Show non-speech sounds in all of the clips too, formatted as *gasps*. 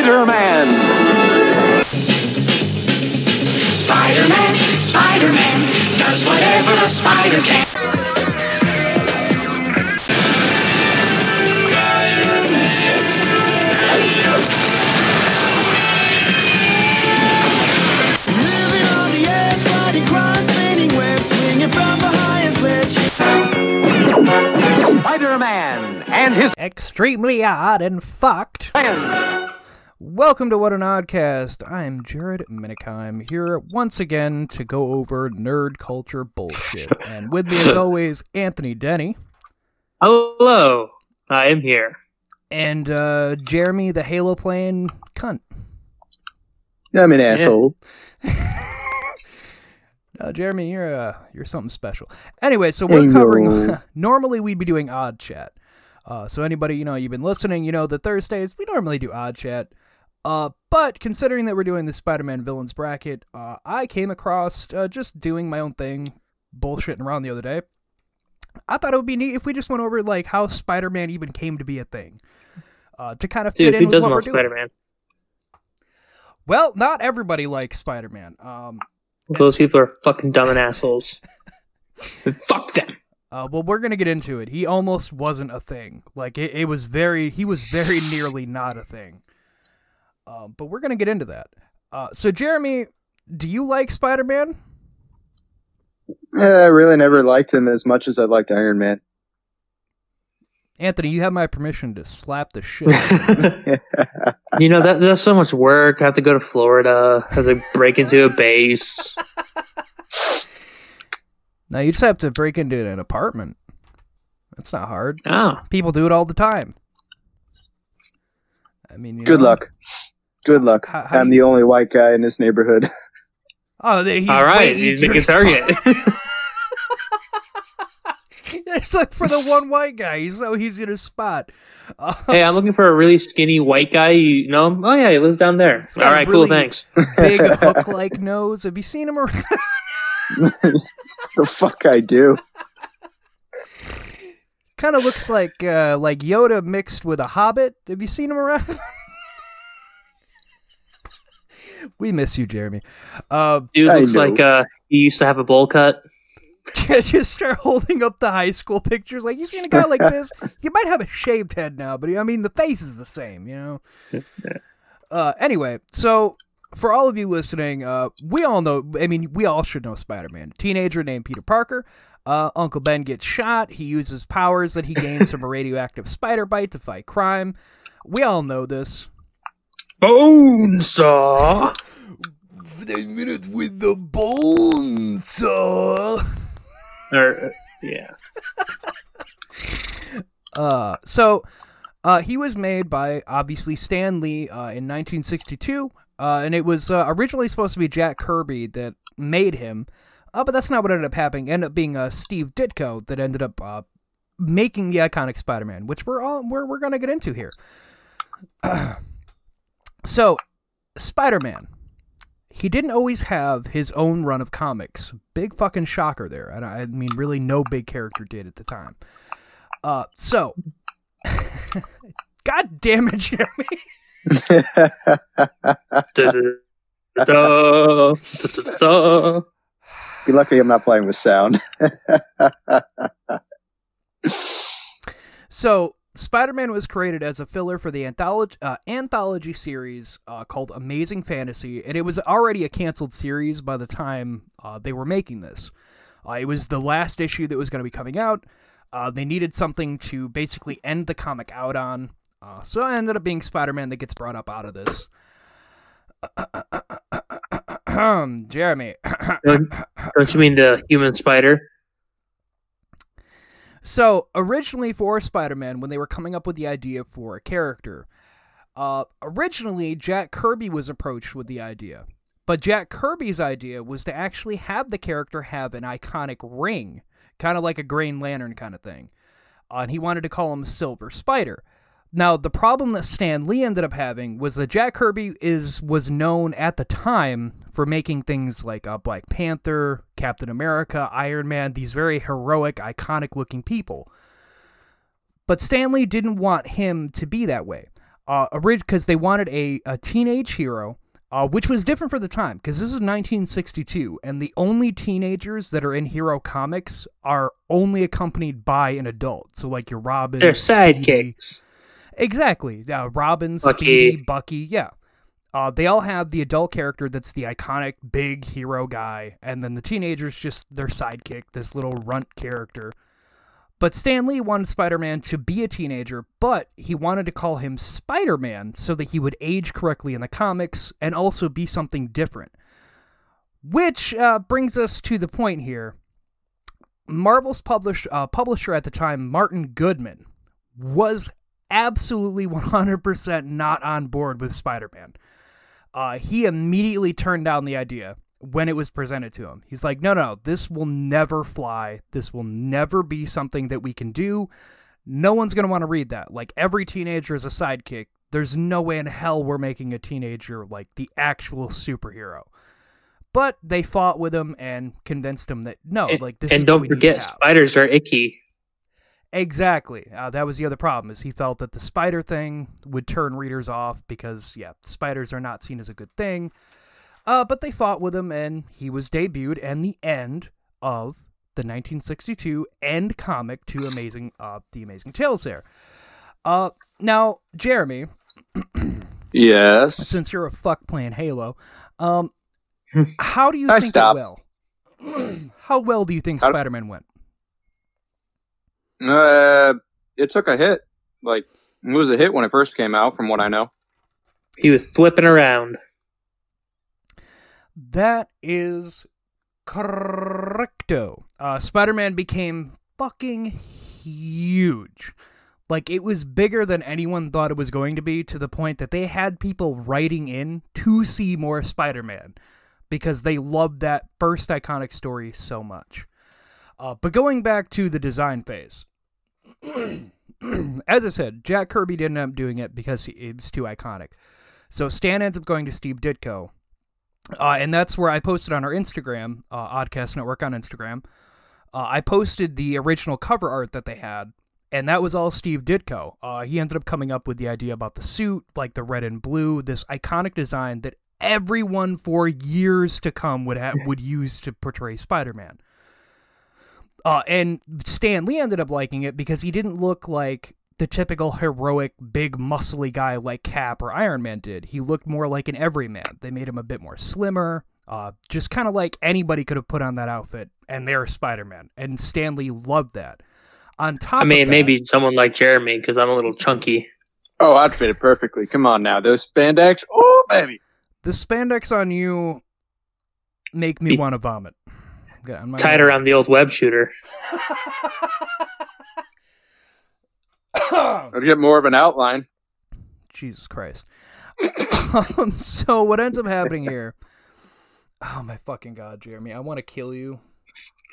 Spider-Man. Spider-Man, Spider-Man, does whatever a spider can. Living on the edge, fighting crime, spinning webs, swinging from the highest ledge. Spider-Man and his Extremely odd and fucked. friend. Welcome to What an Oddcast. I'm Jared Minikheim here once again to go over nerd culture bullshit. *laughs* and with me, as always, Anthony Denny Hello, I am here. and uh, Jeremy, the Halo playing cunt. I'm an asshole. *laughs* Uh, Jeremy, you're uh, you're something special. Anyway, so we're covering. *laughs* normally, we'd be doing odd chat. Uh, so anybody you know you've been listening, you know the Thursdays we normally do odd chat. Uh, but considering that we're doing the Spider-Man villains bracket, uh, I came across uh, just doing my own thing, bullshitting around the other day. I thought it would be neat if we just went over like how Spider-Man even came to be a thing, uh, to kind of fit Dude, in who doesn't what we're doing. Spider-Man? Well, not everybody likes Spider-Man. Um, Those people are fucking dumb and assholes. *laughs* Fuck them. Uh, well, we're gonna get into it. He almost wasn't a thing. Like it, it was very. He was very nearly not a thing. Um, but we're gonna get into that. Uh, so Jeremy, do you like Spider Man? Eh, I really never liked him as much as I liked Iron Man. Anthony, you have my permission to slap the shit. out of you. *laughs* you know that that's so much work. I have to go to Florida. I have to break into a base. *laughs* now you just have to break into an apartment. That's not hard. Oh, People do it all the time. I mean, you Good know. luck. Good luck. How- how I'm do the you- only white guy in this neighborhood. *laughs* Oh, there- he's all way right. He's easier making to target. *laughs* it's like for the one white guy. So He's so easy to spot. Uh, hey, I'm looking for a really skinny white guy. You know him? Oh yeah, he lives down there. got All a right, really- cool. Thanks. big *laughs* hook-like nose. Have you seen him around? the fuck I do. kind of looks like uh, like Yoda mixed with a Hobbit. Have you seen him around? We miss you, Jeremy. Uh, Dude I looks know. like uh he used to have a bowl cut. *laughs* just start holding up the high school pictures. Like you seen a guy like this? *laughs* You might have a shaved head now, but I mean the face is the same. You know. *laughs* Uh, anyway, so for all of you listening, uh, we all know. I mean, we all should know Spider-Man. Teenager named Peter Parker. Uh, Uncle Ben gets shot. He uses powers that he gains from a radioactive spider bite to fight crime. We all know this. Bone saw. Five minutes with the bone saw. Or uh, yeah. *laughs* Uh, so uh, he was made by obviously Stan Lee uh, in 1962, uh, and it was uh, originally supposed to be Jack Kirby that made him, uh, but that's not what ended up happening. It ended up being uh, Steve Ditko that ended up uh, making the iconic Spider-Man, which we're all we're we're gonna get into here. *clears throat* so, Spider-Man. He didn't always have his own run of comics. Big fucking shocker there. And I mean, really, no big character did at the time. Uh, so, *laughs* God damn it, Jeremy. *laughs* Be lucky I'm not playing with sound. *laughs* So, Spider Man was created as a filler for the anthology, uh, anthology series uh, called Amazing Fantasy, and it was already a canceled series by the time uh, they were making this. Uh, it was the last issue that was going to be coming out. Uh, they needed something to basically end the comic out on. Uh, so it ended up being Spider Man that gets brought up out of this. *coughs* Jeremy. *coughs* Don't, don't you mean the human spider? So originally for Spider-Man, when they were coming up with the idea for a character, uh, originally Jack Kirby was approached with the idea, but Jack Kirby's idea was to actually have the character have an iconic ring, kind of like a Green Lantern kind of thing, uh, and he wanted to call him Silver Spider. Now the problem that Stan Lee ended up having was that Jack Kirby is was known at the time for making things like uh, Black Panther, Captain America, Iron Man, these very heroic, iconic looking people. But Stan Lee didn't want him to be that way. uh, because they wanted a, a teenage hero, uh, which was different for the time because this is 1962, and the only teenagers that are in hero comics are only accompanied by an adult. So like your Robin, They're sidekicks. Exactly. Uh, Robin, Bucky. Speedy, Bucky. Yeah. Uh, they all have the adult character that's the iconic big hero guy, and then the teenagers just their sidekick, this little runt character. But Stan Lee wanted Spider Man to be a teenager, but he wanted to call him Spider Man so that he would age correctly in the comics and also be something different. Which uh, brings us to the point here. Marvel's publish, uh, publisher at the time, Martin Goodman, was absolutely *laughs* 100% not on board with Spider Man. Uh, he immediately turned down the idea when it was presented to him. He's like, no, no, this will never fly. This will never be something that we can do. No one's going to want to read that. Like, every teenager is a sidekick. There's no way in hell we're making a teenager like the actual superhero. But they fought with him and convinced him that no, And- like this. and don't we need to forget, spiders are icky. Exactly. Uh, that was the other problem is he felt that the spider thing would turn readers off because yeah, spiders are not seen as a good thing. Uh, but they fought with him and he was debuted and the end of the 1962 end comic to Amazing uh the Amazing Tales there. Uh now Jeremy, Yes. since you're a fuck playing Halo, um *laughs* how do you I think stopped. it will? *clears throat* how well do you think Spider-Man went? Uh, it took a hit. Like it was a hit when it first came out, from what I know. He was flipping around. That is correcto. Uh, Spider Man became fucking huge. Like, it was bigger than anyone thought it was going to be, to the point that they had people writing in to see more Spider Man because they loved that first iconic story so much. Uh, but going back to the design phase, *clears throat* as I said, Jack Kirby didn't end up doing it because he, it was too iconic. So Stan ends up going to Steve Ditko, uh, and that's where I posted on our Instagram, uh, Oddcast Network on Instagram. Uh, I posted the original cover art that they had, and that was all Steve Ditko. Uh, he ended up coming up with the idea about the suit, like the red and blue, this iconic design that everyone for years to come would ha- would use to portray Spider-Man. Uh, and Stan Lee ended up liking it because he didn't look like the typical heroic, big, muscly guy like Cap or Iron Man did. He looked more like an everyman. They made him a bit more slimmer, uh, just kind of like anybody could have put on that outfit, and they're Spider Man. And Stan Lee loved that. On top, I mean, of that, maybe someone like Jeremy, because I'm a little chunky. Oh, I'd fit it perfectly. Come on now, those spandex. Oh, baby. the spandex on you make me want to vomit. Okay, I'm not Tied gonna- around the old web shooter. *coughs* I'd get more of an outline. Jesus Christ. um, so what ends up happening here? Oh my fucking god, Jeremy! I want to kill you.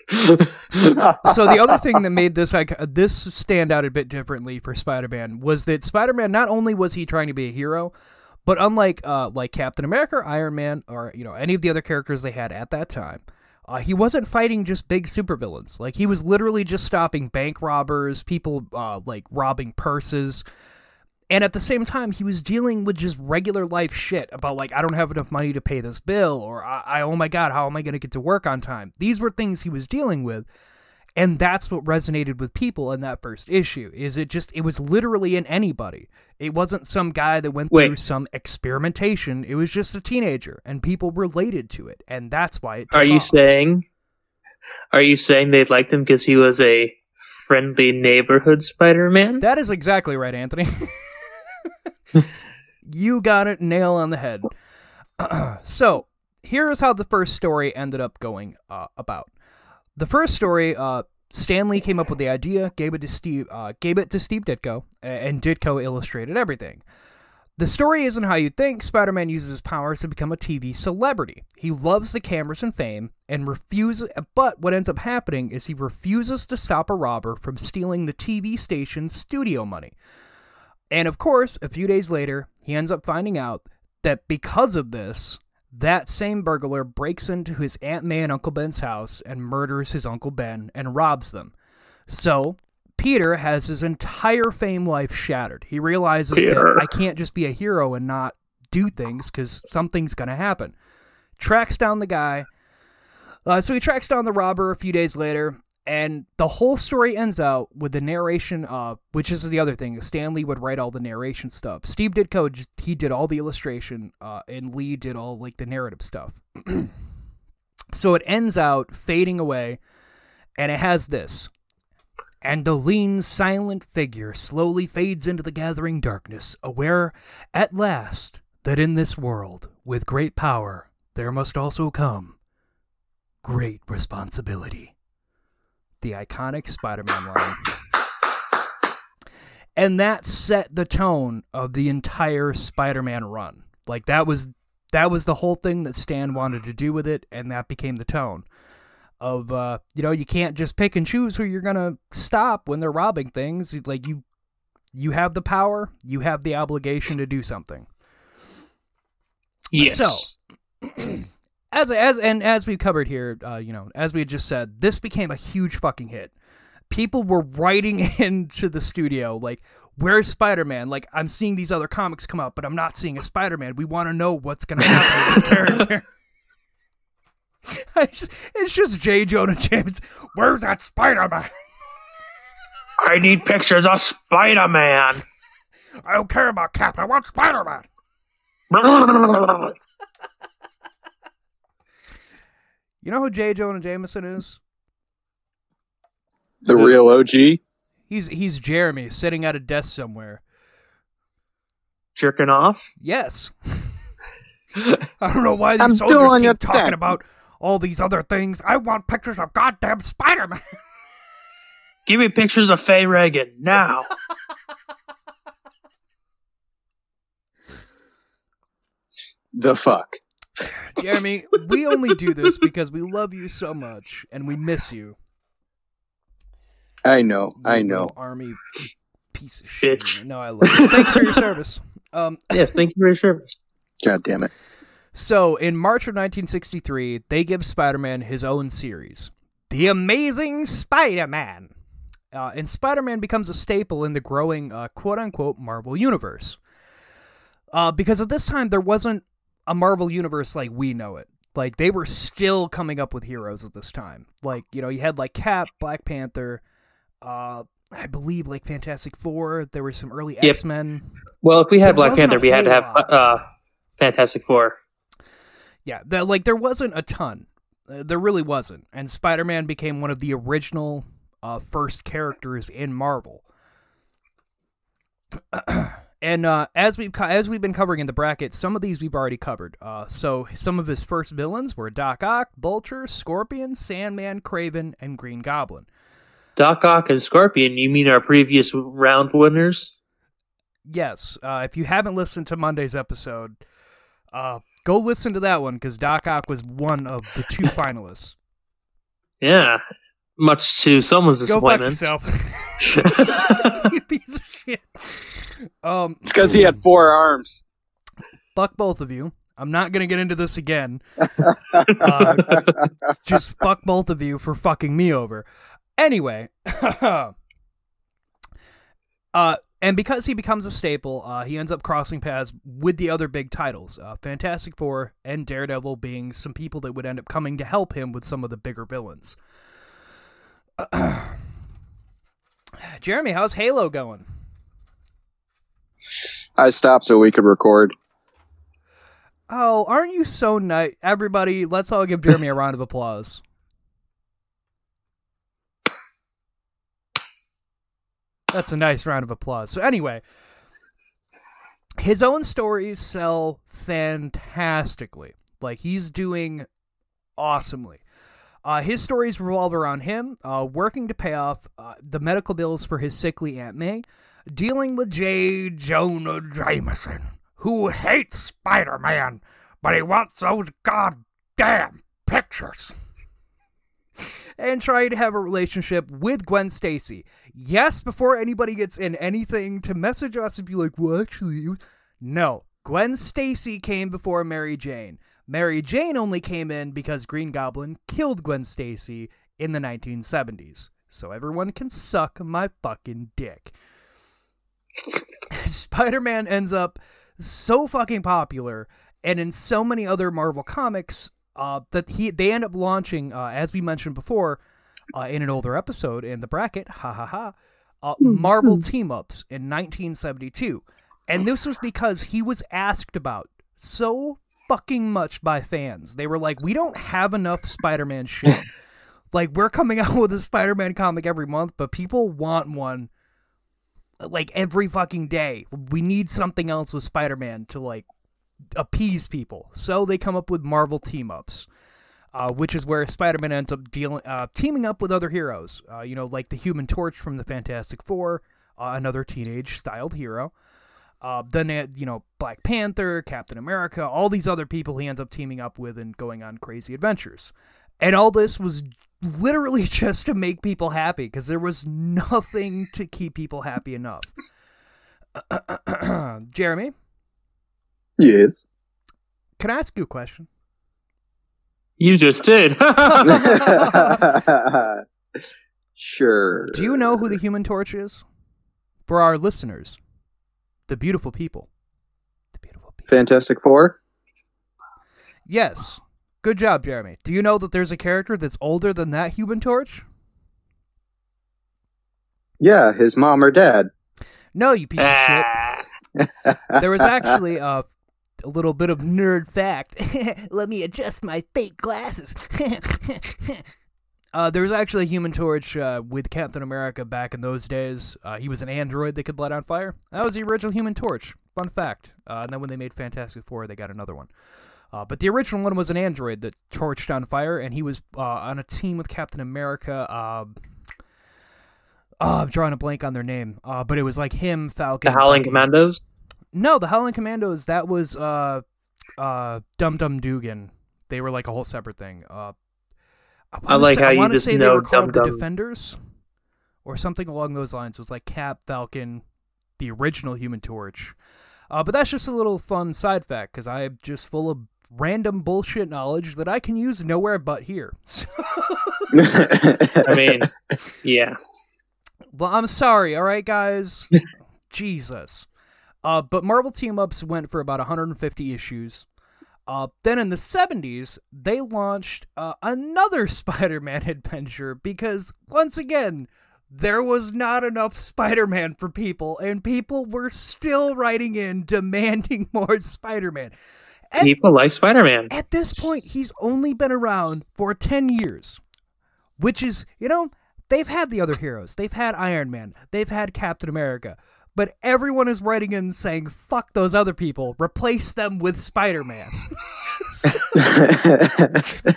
so the other thing that made this like this stand out a bit differently for Spider-Man was that Spider-Man not only was he trying to be a hero, but unlike uh like Captain America, or Iron Man, or you know any of the other characters they had at that time, uh, he wasn't fighting just big supervillains. Like he was literally just stopping bank robbers, people uh, like robbing purses. And at the same time, he was dealing with just regular life shit about like I don't have enough money to pay this bill, or I, I oh my god, how am I going to get to work on time? These were things he was dealing with, and that's what resonated with people in that first issue. Is it just it was literally in anybody. It wasn't some guy that went Wait. through some experimentation. It was just a teenager, and people related to it, and that's why it. Are you off. saying? Are you saying they liked him because he was a friendly neighborhood Spider-Man? That is exactly right, Anthony. *laughs* you got it nail on the head. *clears throat* so, here is how the first story ended up going uh, about. The first story, uh, Stan Lee came up with the idea, gave it to Steve, uh, gave it to Steve Ditko, and Ditko illustrated everything. The story isn't how you think. Spider Man uses his powers to become a TV celebrity. He loves the cameras and fame and refuses, but what ends up happening is he refuses to stop a robber from stealing the TV station's studio money. And of course, a few days later, he ends up finding out that because of this, that same burglar breaks into his Aunt May and Uncle Ben's house and murders his Uncle Ben and robs them. So, Peter has his entire fame life shattered. He realizes Peter. that I can't just be a hero and not do things because something's going to happen. Tracks down the guy. Uh, so he tracks down the robber a few days later, and the whole story ends out with the narration, uh, which is the other thing. Stan Lee would write all the narration stuff. Steve Ditko, he did all the illustration, uh, and Lee did all like the narrative stuff. *clears throat* so it ends out fading away, and it has this. And the lean, silent figure slowly fades into the gathering darkness, aware at last that in this world, with great power, there must also come great responsibility. The iconic Spider Man line. And that set the tone of the entire Spider Man run. Like that was that was the whole thing that Stan wanted to do with it, and that became the tone of uh you know you can't just pick and choose who you're gonna stop when they're robbing things like you you have the power you have the obligation to do something Yes. So- *clears throat* as as and as we've covered here uh you know as we just said this became a huge fucking hit people were writing *laughs* into the studio like where's spider-man like i'm seeing these other comics come out but i'm not seeing a spider-man we want to know what's gonna happen with this character *laughs* *laughs* it's just, it's just J. Jonah James. Where's that Spider Man? I need pictures of Spider Man. I don't care about Cap. I want Spider Man. You know who J. Jonah Jameson is? The real OG. He's he's Jeremy sitting at a desk somewhere. Jerking off. Yes. *laughs* I don't know why these I'm soldiers doing your keep talking thing. about all these other things. I want pictures of goddamn Spider Man. Give me pictures of Faye Reagan now. *laughs* The fuck. Jeremy, we only do this because we love you so much and we miss you. I know. you I know. Army piece of shit. Bitch. No, I love you. Thank you for your service. Um, yes, thank you for your service. God damn it. so in March of 1963, they give Spider-Man his own series, The Amazing Spider-Man. Uh, and Spider-Man becomes a staple in the growing uh, quote-unquote Marvel universe. Uh, because at this time there wasn't a Marvel universe like we know it. Like they were still coming up with heroes at this time. Like you know, you had like Cap, Black Panther, uh, I believe like Fantastic Four. There were some early Yep. X Men. Well, if we There had Black Panther, we had to have uh, Fantastic Four. Yeah, the, like there wasn't a ton. Uh, there really wasn't. And Spider-Man became one of the original uh, first characters in Marvel. *clears throat* and uh, as we've co- as we've been covering in the bracket, some of these we've already covered. Uh, so some of his first villains were Doc Ock, Vulture, Scorpion, Sandman, Kraven, and Green Goblin. Doc Ock and Scorpion. You mean our previous round winners? Yes, uh, if you haven't listened to Monday's episode, uh, go listen to that one because Doc Ock was one of the two *laughs* finalists. Yeah. Much to someone's disappointment. Go fuck yourself. *laughs* *laughs* you piece of shit. Um, It's because he had four arms. fuck both of you. I'm not gonna get into this again. Uh, *laughs* just fuck both of you for fucking me over. Anyway, *laughs* uh, and because he becomes a staple, uh, he ends up crossing paths with the other big titles, uh, Fantastic Four and Daredevil being some people that would end up coming to help him with some of the bigger villains. *clears throat* Jeremy, how's Halo going? I stopped so we could record. Oh, aren't you so nice? Everybody, let's all give Jeremy a round of applause. That's a nice round of applause. So, anyway, his own stories sell fantastically. Like, he's doing awesomely. Uh, his stories revolve around him uh, working to pay off uh, the medical bills for his sickly Aunt May, dealing with J. Jonah Jameson, who hates Spider Man, but he wants those goddamn pictures. and trying to have a relationship with Gwen Stacy. Yes, before anybody gets in anything to message us and be like, well, actually, no. Gwen Stacy came before Mary Jane. Mary Jane only came in because Green Goblin killed Gwen Stacy in the 1970s. so everyone can suck my fucking dick. *laughs* Spider Man ends up so fucking popular, and in so many other Marvel comics, uh, that he they end up launching, uh, as we mentioned before, uh, in an older episode in the bracket, ha ha ha, uh, Marvel team ups in 1972, and this was because he was asked about so fucking much by fans. They were like, "We don't have enough Spider-Man shit. *laughs* like, we're coming out with a Spider-Man comic every month, but people want one." like every fucking day. We need something else with Spider-Man to like appease people. So they come up with Marvel team ups. Uh, which is where Spider-Man ends up dealing, uh, teaming up with other heroes. Uh, you know, like the Human Torch from the Fantastic Four, uh, another teenage-styled hero. Uh, then, you know, Black Panther, Captain America, all these other people he ends up teaming up with and going on crazy adventures. And all this was literally *laughs* just to make people happy because there was nothing to keep people happy enough. *coughs* Jeremy, Yes. can I ask you a question? You just did. *laughs* *laughs* sure. Do you know who the Human Torch is? For our listeners, the beautiful people. The beautiful people. Fantastic Four? Yes. Good job, Jeremy. Do you know that there's a character that's older than that Human Torch? Yeah, his mom or dad. No, you piece of shit. *laughs* There was actually uh, a little bit of nerd fact. *laughs* Let me adjust my fake glasses. *laughs* uh, there was actually a Human Torch uh, with Captain America back in those days. Uh, he was an android that could light on fire. That was the original Human Torch. Fun fact. Uh, and then when they made Fantastic Four, they got another one. Uh, but the original one was an android that torched on fire, and he was uh, on a team with Captain America. Uh, oh, I'm drawing a blank on their name, uh, but it was like him, Falcon, the Howling Bucky. Commandos. No, the Howling Commandos. That was uh, uh, Dum Dum Dugan. They were like a whole separate thing. I, wanna like say, how I you wanna just say they know were called Dum the Defenders, or something along those lines. It was like Cap, Falcon, the original Human Torch. Uh, but that's just a little fun side fact because I'm just full of random bullshit knowledge that I can use nowhere but here. *laughs* I mean, *laughs* yeah. Well, I'm sorry, all right, guys. *laughs* Jesus. Uh, but Marvel team ups went for about 150 issues. Uh, then in the 70s, they launched uh, another *laughs* Spider Man adventure because, once again, there was not enough Spider Man for people, and people were still writing in demanding *laughs* more Spider Man. People like Spider-Man. at this point, he's only been around for 10 years, which is, you know, they've had the other heroes. They've had Iron Man, they've had Captain America, but everyone is writing in saying, fuck those other people, replace them with Spider Man.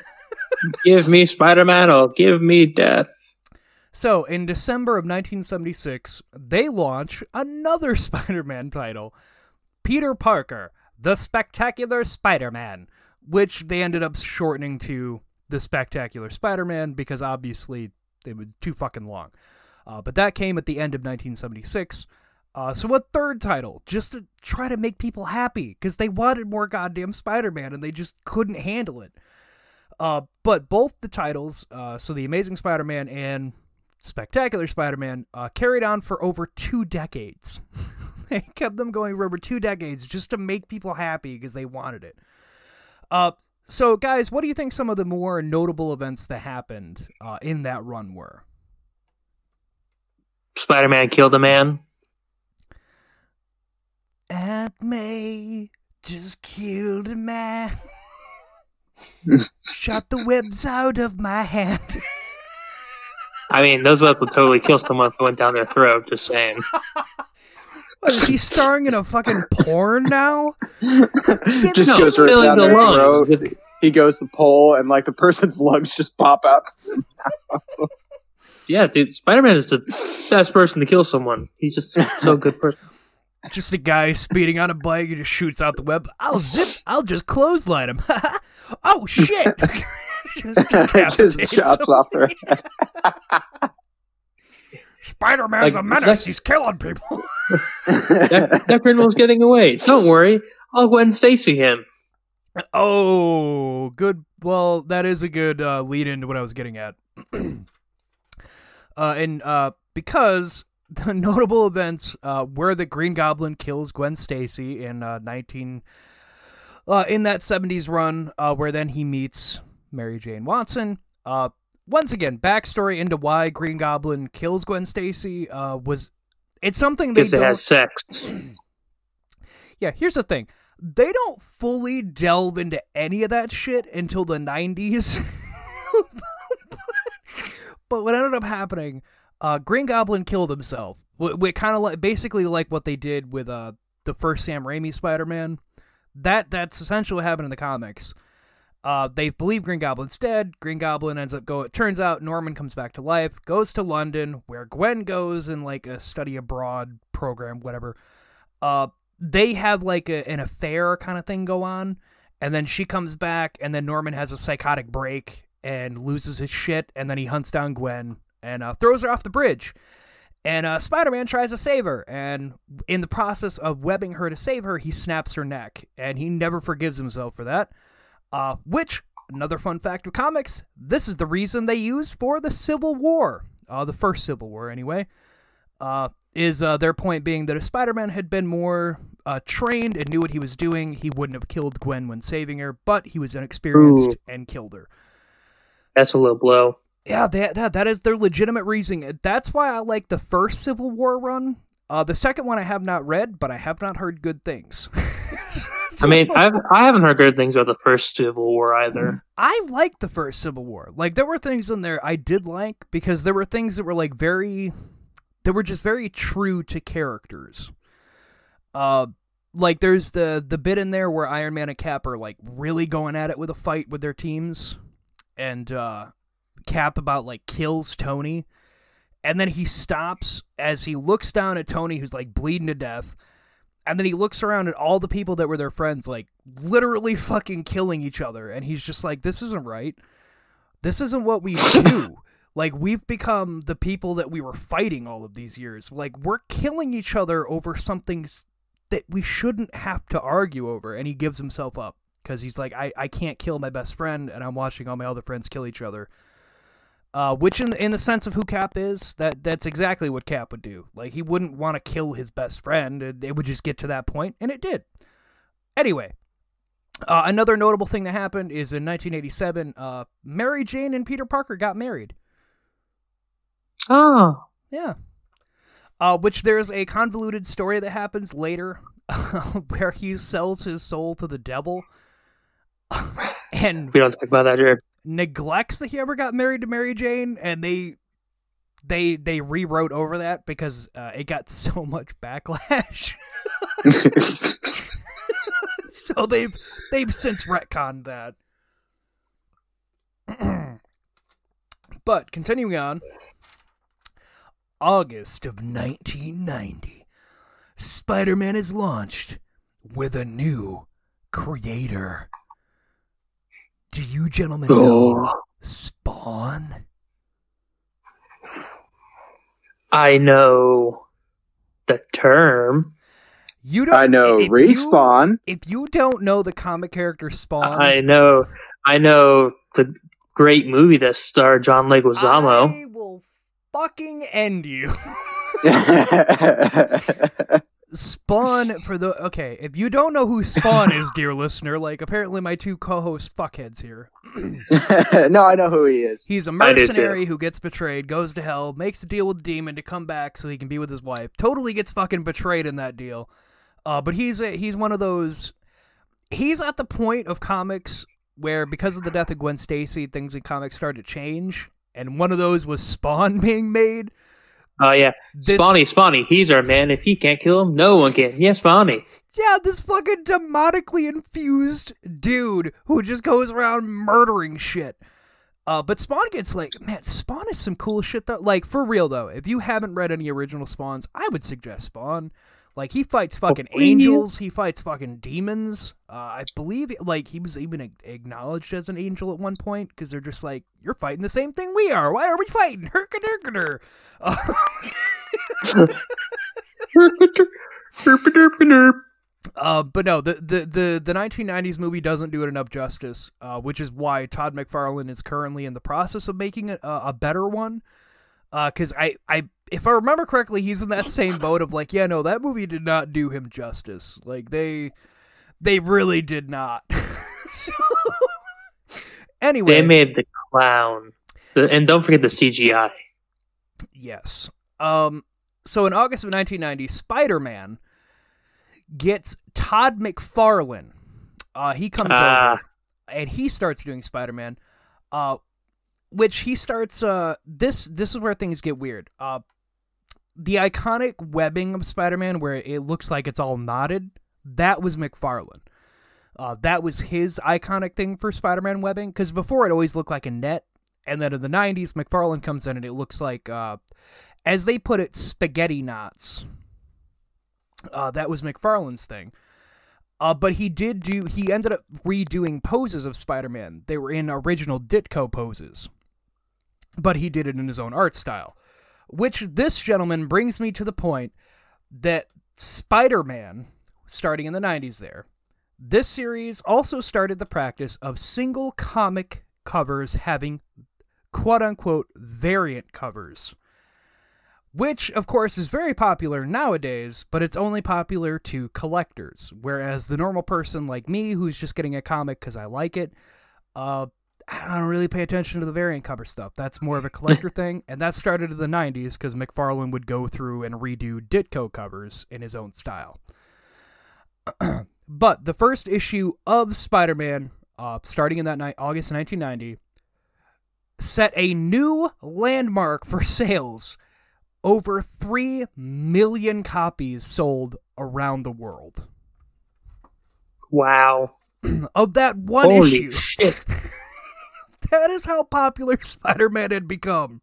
*laughs* Give me Spider-Man or give me death. so, in December of 1976, they launch another *laughs* Spider Man title Peter Parker, The Spectacular Spider Man, which they ended up shortening to The Spectacular Spider Man because obviously it was too fucking long. Uh, but that came at the end of 1976. Uh, so a third title, just to try to make people happy, because they wanted more goddamn Spider-Man and they just couldn't handle it. Uh, but both the titles, uh, so the Amazing Spider-Man and Spectacular Spider-Man, uh, carried on for over two decades. *laughs* they kept them going for over two decades just to make people happy because they wanted it. Uh, so guys, what do you think some of the more notable events that happened uh, in that run were? Spider-Man killed a man. Aunt May just killed a man. *laughs* Shot the webs out of my hand. I mean, those webs would totally kill someone if it went down their throat. Just saying. *laughs* What, is he starring in a fucking porn now? just No, goes right down the their lungs throat. He goes to pull, and like the person's lungs just pop out. Yeah, dude, Spider-Man is the best person to kill someone. He's just so good person. Just a guy speeding on a bike and just shoots out the web. I'll zip. I'll just clothesline him. *laughs* oh shit! *laughs* just *laughs* just chops off their head. Spider-Man's Like, a menace. that's- He's killing people. That, that criminal's getting away. Don't worry, I'll go ahead and Stacy him. Oh, good. Well, that is a good uh, lead into what I was getting at. *clears throat* uh, and uh, because the *laughs* notable events uh, where the Green Goblin kills Gwen Stacy in uh, 19 uh, in that 70s run, uh, where then he meets Mary Jane Watson. Uh, once again, backstory into why Green Goblin kills Gwen Stacy uh, was it's something they Because it has sex. *clears throat* Yeah, here's the thing. They don't fully delve into any of that shit until the 90s. *laughs* but what ended up happening, uh, Green Goblin killed himself. We kind of like basically like what they did with uh, the first Sam Raimi Spider-Man. That that's essentially what happened in the comics. Uh, they believe Green Goblin's dead. Green Goblin ends up go. It turns out Norman comes back to life, goes to London, where Gwen goes in like a study abroad program, whatever. Uh, they have like a, an affair kind of thing go on, and then she comes back, and then Norman has a psychotic break and loses his shit, and then he hunts down Gwen and uh, throws her off the bridge. And uh, Spider Man tries to save her, and in the process of webbing her to save her, he snaps her neck, and he never forgives himself for that. Uh, which, another fun fact of comics, this is the reason they used for the Civil War, uh, the first Civil War anyway. Uh, is uh, their point being that if Spider Man had been more uh, trained and knew what he was doing, he wouldn't have killed Gwen when saving her, but he was inexperienced Ooh. and killed her. That's a low blow. Yeah, that, that that is their legitimate reasoning. That's why I like the first Civil War run. Uh, the second one I have not read, but I have not heard good things. *laughs* I mean, I've I haven't heard good things about the first Civil War either. I liked the first Civil War. Like there were things in there I did like because there were things that were like very that were just very true to characters. Uh like there's the the bit in there where Iron Man and Cap are like really going at it with a fight with their teams and uh Cap about like kills Tony. And then he stops as he looks down at Tony who's like bleeding to death. And then he looks around at all the people that were their friends like literally fucking killing each other. And he's just like this isn't right. This isn't what we *laughs* do. Like we've become the people that we were fighting all of these years. Like we're killing each other over something that we shouldn't have to argue over. And he gives himself up because he's like I, I can't kill my best friend and i'm watching all my other friends kill each other uh, which in in the sense of who Cap is, that that's exactly what Cap would do. Like he wouldn't want to kill his best friend. It, it would just get to that point, and it did. Anyway, uh, another notable thing that happened is in 1987, uh, Mary Jane and Peter Parker got married. Oh, Yeah. Uh, which there's a convoluted story that happens later *laughs* where he sells his soul to the devil *laughs* and we don't talk about that, Jared. Neglects that he ever got married to Mary Jane, and they they they rewrote over that because uh, it got *laughs* so much backlash. *laughs* so they've they've since retconned that. *clears throat* but continuing on, August of 1990, Spider-Man is launched with a new creator. Do you gentlemen know Spawn? I know the term. You don't. I know if you- respawn. if you don't know the comic character Spawn, I know. I know the great movie that starred John Leguizamo. I will fucking end you. *laughs* *laughs* Spawn for the okay. If you don't know who Spawn is, *laughs* dear listener, like apparently my two co-host fuckheads here. *laughs* no, I know who he is. He's a mercenary who gets betrayed, goes to hell, makes a deal with the demon to come back so he can be with his wife. Totally gets fucking betrayed in that deal. Uh, but he's a, he's one of those. He's at the point of comics where because of the death of Gwen Stacy, things in comics started to change, and one of those was Spawn *laughs* being made. Oh yeah, This- Spawny, Spawny. He's our man. If he can't kill him, no one can. Yes, Spawny. Yeah, this fucking demonically infused dude who just goes around murdering shit. Uh, but Spawn gets like, man, Spawn is some cool shit though. Like for real though, if you haven't read any original Spawns, I would suggest Spawn. Like he fights fucking please. angels, he fights fucking demons. Uh, I believe like he was even acknowledged as an angel at one point because they're just like, you're fighting the same thing we are. Why are we fighting? *laughs* Herkaderkader. Uh, *laughs* Uh, but no, the, the, the, the 1990s movie doesn't do it enough justice, uh, which is why Todd McFarlane is currently in the process of making a, a better one. because I, I, if I remember correctly, he's in that same boat of like, yeah, no, that movie did not do him justice. Like they, they really did not. *laughs* so, anyway, They made the clown, the, and don't forget the CGI. Yes. Um. So in August of 1990, Spider-Man gets Todd McFarlane. Uh, he comes Ah. over and he starts doing Spider-Man. Uh, which he starts. Uh, this this is where things get weird. Uh, the iconic webbing of Spider-Man, where it looks like it's all knotted, that was McFarlane. Uh, that was his iconic thing for Spider-Man webbing because before it always looked like a net, and then in the '90s, McFarlane comes in and it looks like, uh, as they put it, spaghetti knots. Uh, that was McFarlane's thing. Uh, but he did do. He ended up redoing poses of Spider-Man. They were in original Ditko poses, but he did it in his own art style. Which this gentleman brings me to the point that Spider-Man, starting in the '90s, there, this series also started the practice of single comic covers having quote unquote variant covers. Which, of course, is very popular nowadays, but it's only popular to collectors. Whereas the normal person like me, who's just getting a comic because I like it, uh, I don't really pay attention to the variant cover stuff. That's more of a collector *laughs* thing, and that started in the 90s because McFarlane would go through and redo Ditko covers in his own style. *clears throat* but the first issue of Spider-Man, uh, starting in that night, August 1990, set a new landmark for sales. Over 3 million copies sold around the world. Wow. *clears throat* Of that one Holy issue. *laughs* That is how popular *laughs* Spider-Man had become.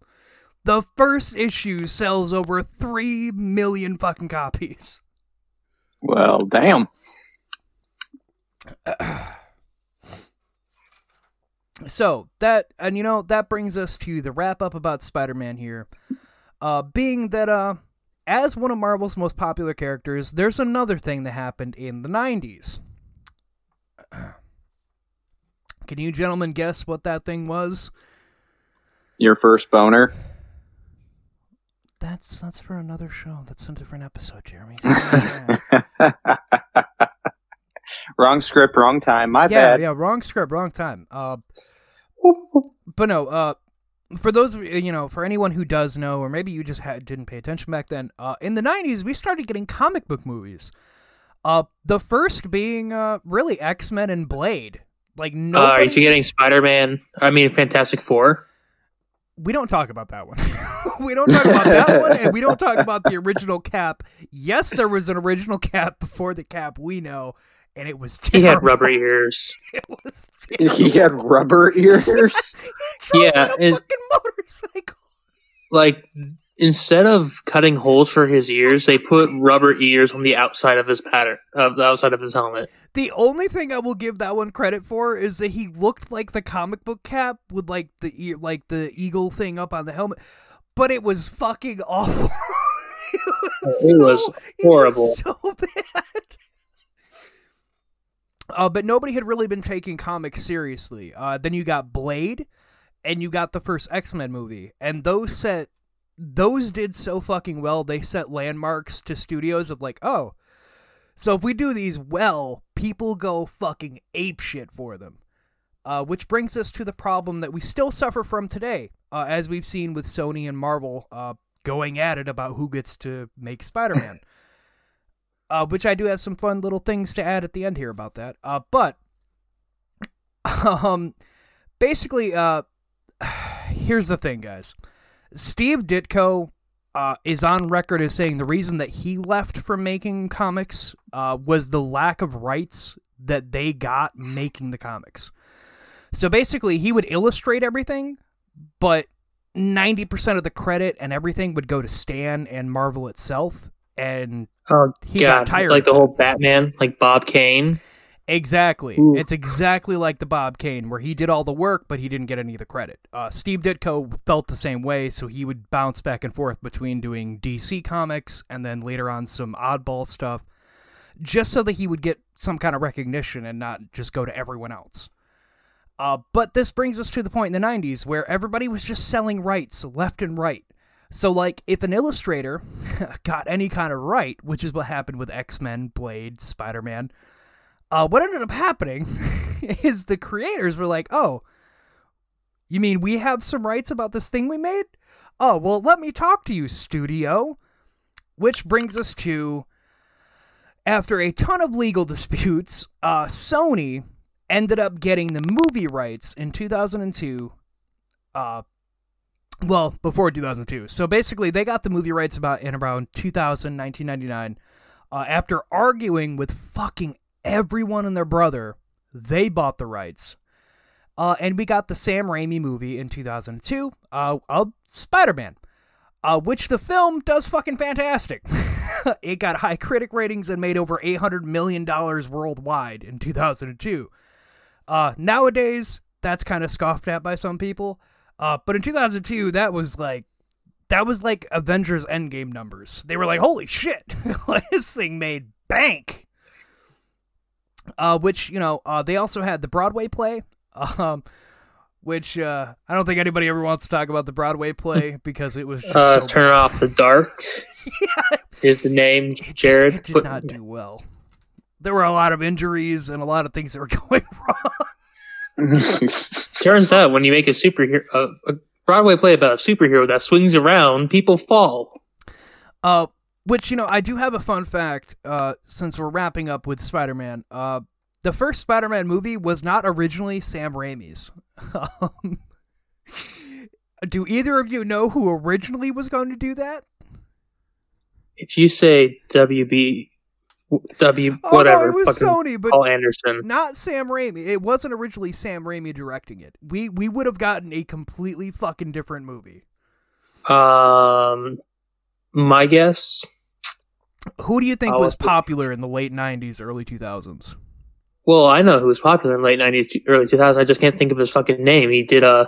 The first issue sells over 3 million fucking copies. Well, damn. *clears throat* So, that and you know, that brings us to the wrap up about Spider-Man here. Uh being that uh as one of Marvel's most popular characters, there's another thing that happened in the 90s. *clears throat* Can you gentlemen guess what that thing was? Your first boner. That's that's for another show. That's a different episode, Jeremy. *laughs* *laughs* wrong script, wrong time. My yeah, bad. yeah, wrong script, wrong time. Uh, but no, uh, for those you, you know, for anyone who does know, or maybe you just had, didn't pay attention back then, uh, in the '90s we started getting comic book movies. Uh, the first being uh, really X Men and Blade. Like Uh, are you getting Spider Man? I mean, Fantastic Four? we don't talk about that one. *laughs* we don't talk about that one, and we don't talk about the original Cap. Yes, there was an original Cap before the Cap we know, and it was He had rubber *laughs* ears. It was He had rubber *laughs* ears. Yeah, on a it- fucking motorcycle. Like, instead of cutting holes for his ears, they put rubber ears on the outside of his pattern, of the outside of his helmet. The only thing I will give that one credit for is that he looked like the comic book cap with like the ear, like the eagle thing up on the helmet, but it was fucking awful. *laughs* It was horrible. so bad. Uh, but nobody had really been taking comics seriously. Uh, then you got Blade, and you got the first X Men movie, and those set those did so fucking well. They set landmarks to studios of like, oh, so if we do these well, people go fucking ape shit for them. Uh, which brings us to the problem that we still suffer from today, uh, as we've seen with Sony and Marvel uh, going at it about who gets to make Spider-Man. *laughs* uh, which I do have some fun little things to add at the end here about that. Uh, but *laughs* um, basically, uh, *sighs* here's the thing, guys. Steve Ditko uh, is on record as saying the reason that he left from making comics uh, was the lack of rights that they got making the comics. So basically, he would illustrate everything, but 90% of the credit and everything would go to Stan and Marvel itself. And Oh, he God. got tired. Like the whole Batman, like Bob Kane. Exactly. Ooh. It's exactly like the Bob Kane, where he did all the work, but he didn't get any of the credit. Uh, Steve Ditko felt the same way, so he would bounce back and forth between doing DC comics and then later on some oddball stuff, just so that he would get some kind of recognition and not just go to everyone else. Uh, but this brings us to the point in the 90s where everybody was just selling rights left and right. So, like, if an illustrator *laughs* got any kind of right, which is what happened with X Men, Blade, Spider Man, uh, what ended up happening *laughs* is the creators were like, oh, you mean we have some rights about this thing we made? Oh, well, let me talk to you, studio. Which brings us to after a ton of legal disputes, uh, Sony ended up getting the movie rights in 2002. Uh, well, before 2002. So basically, they got the movie rights about in around 2000, 1999. Uh, after arguing with fucking everyone and their brother, they bought the rights. Uh, and we got the Sam Raimi movie in 2002 uh, of Spider Man, uh, which the film does fucking fantastic. *laughs* it got high critic ratings and made over $800 million worldwide in 2002. Uh, nowadays, that's kind of scoffed at by some people. Uh, but in 2002, that was like that was like Avengers Endgame numbers. They were like, "Holy shit, *laughs* this thing made bank." Uh, which you know, uh, they also had the Broadway play, *laughs* um, which uh, I don't think anybody ever wants to talk about the Broadway play *laughs* because it was just Uh, so Turn off the dark *laughs* yeah. is the name. it just- Jared it did put- not do well. There were a lot of injuries and a lot of things that were going wrong. Turns out when you make a superhero, uh, a Broadway play about a superhero that swings around, people fall. Uh, which you know, I do have a fun fact. Uh, since we're wrapping up with Spider-Man, uh, the first Spider-Man movie was not originally Sam Raimi's. *laughs* um, do either of you know who originally was going to do that? If you say WB, W, Oh whatever, no, it was Sony, but Paul Anderson. not Sam Raimi. It wasn't originally Sam Raimi directing it. We we would have gotten a completely fucking different movie. Um, my guess. Who do you think Oh, was popular in the late '90s, early 2000s? Well, I know who was popular in the late '90s, early 2000s. I just can't think of his fucking name. He did uh,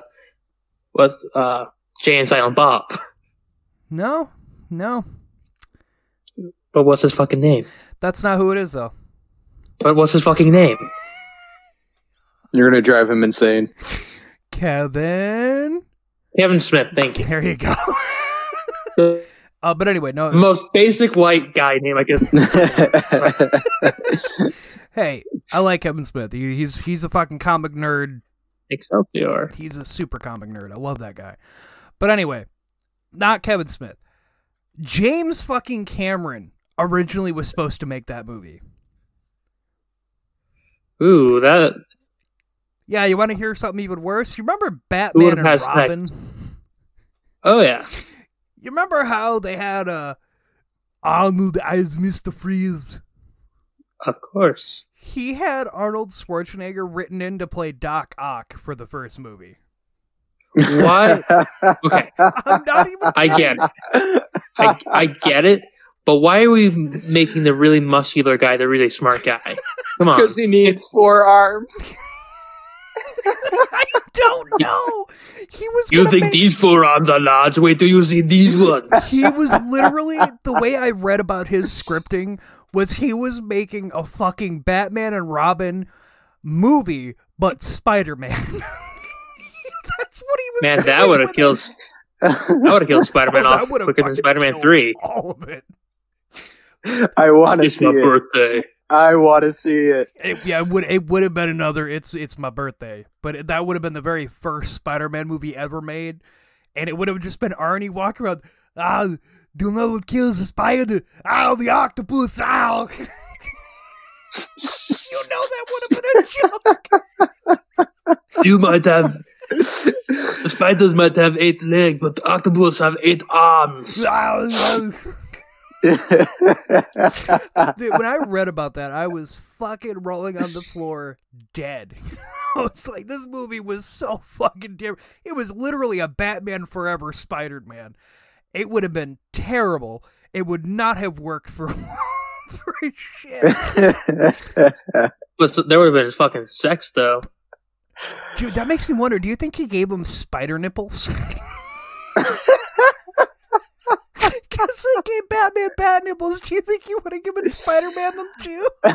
what's uh, Jay and Silent Bob. No, no, But what's his fucking name? that's not who it is though. But what's his fucking name? You're gonna drive him insane. Kevin. Kevin Smith. Thank you. There you go. *laughs* *laughs* The uh, but anyway, no. most basic white guy name I could. Hey, I like Kevin Smith. He, he's he's a fucking comic nerd. Excelsior. He's a super comic nerd. I love that guy. But anyway, not Kevin Smith. James fucking Cameron originally was supposed to make that movie. Ooh, that Yeah, you want to hear something even worse? You remember Batman and had Robin? Oh yeah. You remember how they had a Arnold as Mr. Freeze? Of course. He had Arnold Schwarzenegger written in to play Doc Ock for the first movie. Why? *laughs* Okay, I'm not even. I get it. I, I get it. But why are we making the really muscular guy the really smart guy? Come on. *laughs* Because he needs four arms. *laughs* I don't know. He was. You think make- these forearms are large? Wait till you see these ones. *laughs* He was literally the way I read about his scripting was he was making a fucking Batman and Robin movie, but Spider Man. *laughs* That's what he was. Man, that would have killed. it. That would have killed Spider-Man Oh, off would've quicker than Spider-Man Three. All of it. I want to see my it. birthday. I want to see it. It, yeah, it would it would have been another. It's it's my birthday, but it, that would have been the very first Spider-Man movie ever made, and it would have just been Arnie walking around. Ah, do you know what kills the spider? Ah, the octopus. Ah. *laughs* you know that would have been a joke. *laughs* You might have. The spiders might have eight legs, but the octopus have eight arms. *laughs* Dude, when I read about that, I was fucking rolling on the floor dead. *laughs* I was like, this movie was so fucking different. It was literally a Batman Forever Spider Man. It would have been terrible. It would not have worked for, *laughs* for shit. But there would have been fucking sex though. Dude, that makes me wonder do you think he gave him spider nipples? *laughs* Because they gave Batman bat nipples. Do you think you would have given Spider Man them too? *laughs*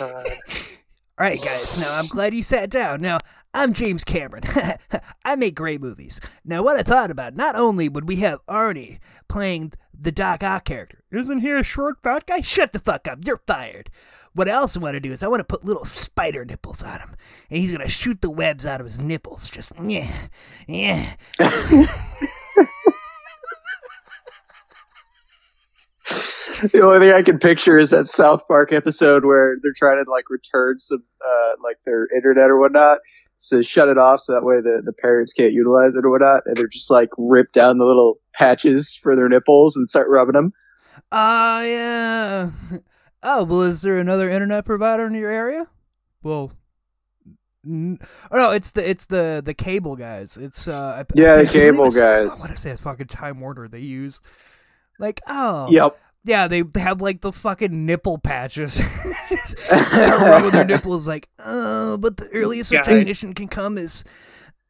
All right, guys. Now I'm glad you sat down. Now I'm James Cameron. *laughs* I make great movies. Now, what I thought about, not only would we have Arnie playing the Doc Ock character, isn't he a short fat guy? Shut the fuck up, you're fired. What I also want to do is I want to put little spider nipples on him, and he's gonna shoot the webs out of his nipples. Just yeah, yeah. *laughs* *laughs* the only thing I can picture is that South Park episode where they're trying to like return some uh, like their internet or whatnot. So shut it off so that way the, the parents can't utilize it or whatnot, and they're just like rip down the little patches for their nipples and start rubbing them. Ah, yeah. Oh, well, is there another internet provider in your area? Well, n- oh, no, it's the it's the the cable guys. It's uh, I- Yeah, I the cable guys. I want to say? A fucking Time Warner they use. Like, oh, Yep. Yeah, they they have like the fucking nipple patches. *laughs* *laughs* Start rubbing their nipples, like, oh, but the earliest a technician can come is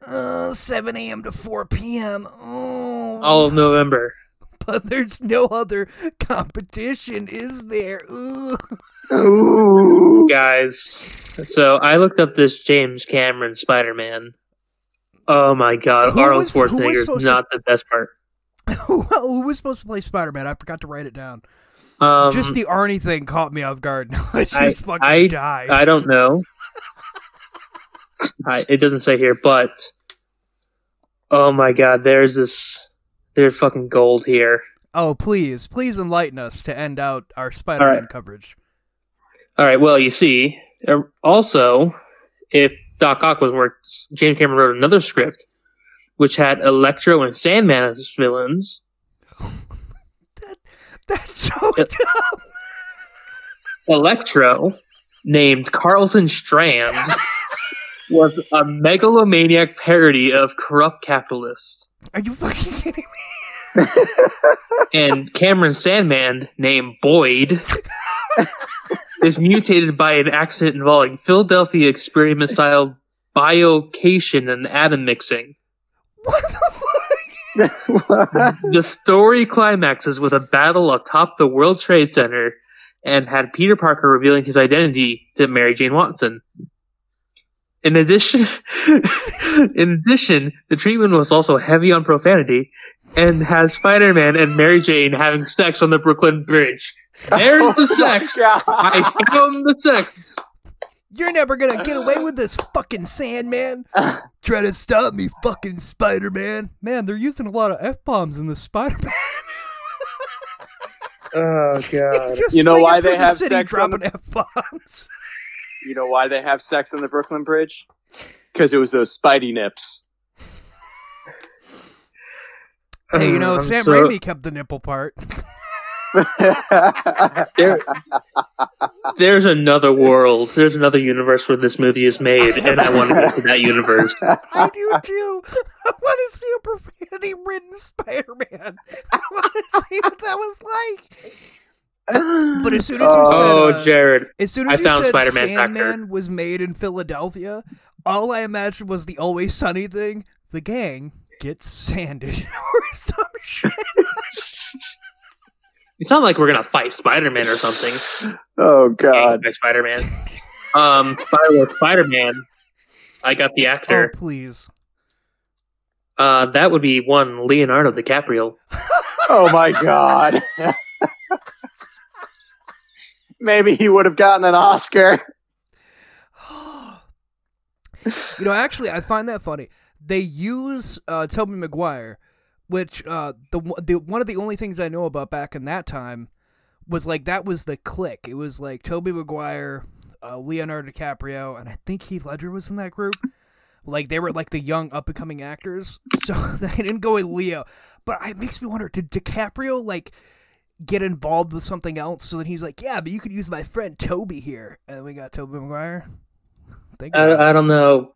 uh 7 a.m. to 4 p.m. Oh, All of November. *laughs* but there's no other competition, is there? Ugh. Ooh. Guys, so I looked up this James Cameron Spider Man. Oh my god, Who Arnold was- Schwarzenegger is supposed to- not the best part. *laughs* who, who was supposed to play Spider Man? I forgot to write it down. Um, just the Arnie thing caught me off guard. *laughs* I just I- fucking I- died. I don't know. *laughs* I, it doesn't say here, but oh my god, there's this. There's fucking gold here. oh, please, please enlighten us to end out our Spider Man Alright. coverage. All right. Well, you see, uh, also, if Doc Ock was worked, James Cameron wrote another script, which had Electro and Sandman as villains. That's so dumb. Electro, named Carlton Strand, *laughs* was a megalomaniac parody of corrupt capitalists. Are you fucking kidding me? *laughs* And Cameron Sandman, named Boyd, *laughs* is mutated by an accident involving Philadelphia experiment style bilocation and atom mixing. What the fuck? *laughs* the story climaxes with a battle atop the World Trade Center and had Peter Parker revealing his identity to Mary Jane Watson. In addition, *laughs* in addition, the treatment was also heavy on profanity and has Spider-Man and Mary Jane having sex on the Brooklyn Bridge. There's the *laughs* oh sex. I found the sex. You're never gonna get away *laughs* with this fucking Sandman. Try to stop me, fucking Spider Man. Man, they're using a lot of f bombs in the Spider Man. *laughs* Oh *laughs* god. You know why they have sex on dropping f bombs? You know why they have sex on the Brooklyn Bridge? Because it was those Spidey nips. Hey, you know, I'm Sam so- Raimi kept the nipple part. There, there's another world. There's another universe where this movie is made, and I want to go to that universe. I do too. I want to see a profanity ridden Spider Man. I want to see what that was like. But as soon as you Oh, said, uh, Jared. as soon I as you found said Spider-Man Factor. Sandman was made in Philadelphia, all I imagined was the Always Sunny thing. The gang gets sanded *laughs* or some shit. *laughs* It's not like we're gonna fight Spider-Man or something. *laughs* oh God. By Spider-Man. Um, by Spider-Man. I got the Oh, actor. please. Uh, that would be one Leonardo DiCaprio. *laughs* Oh my God. *laughs* Maybe he would have gotten an Oscar. *gasps* You know, actually, I find that funny. They use uh, Tobey Maguire, which uh, the the one of the only things I know about back in that time was like that was the click. It was like Tobey Maguire, uh, Leonardo DiCaprio, and I think Heath Ledger was in that group. Like they were like the young up and coming actors, *laughs* so they didn't go with Leo. But it makes me wonder: did DiCaprio like get involved with something else? So then he's like, "Yeah, but you could use my friend Tobey here," and we got Tobey Maguire. Think. I, I don't know,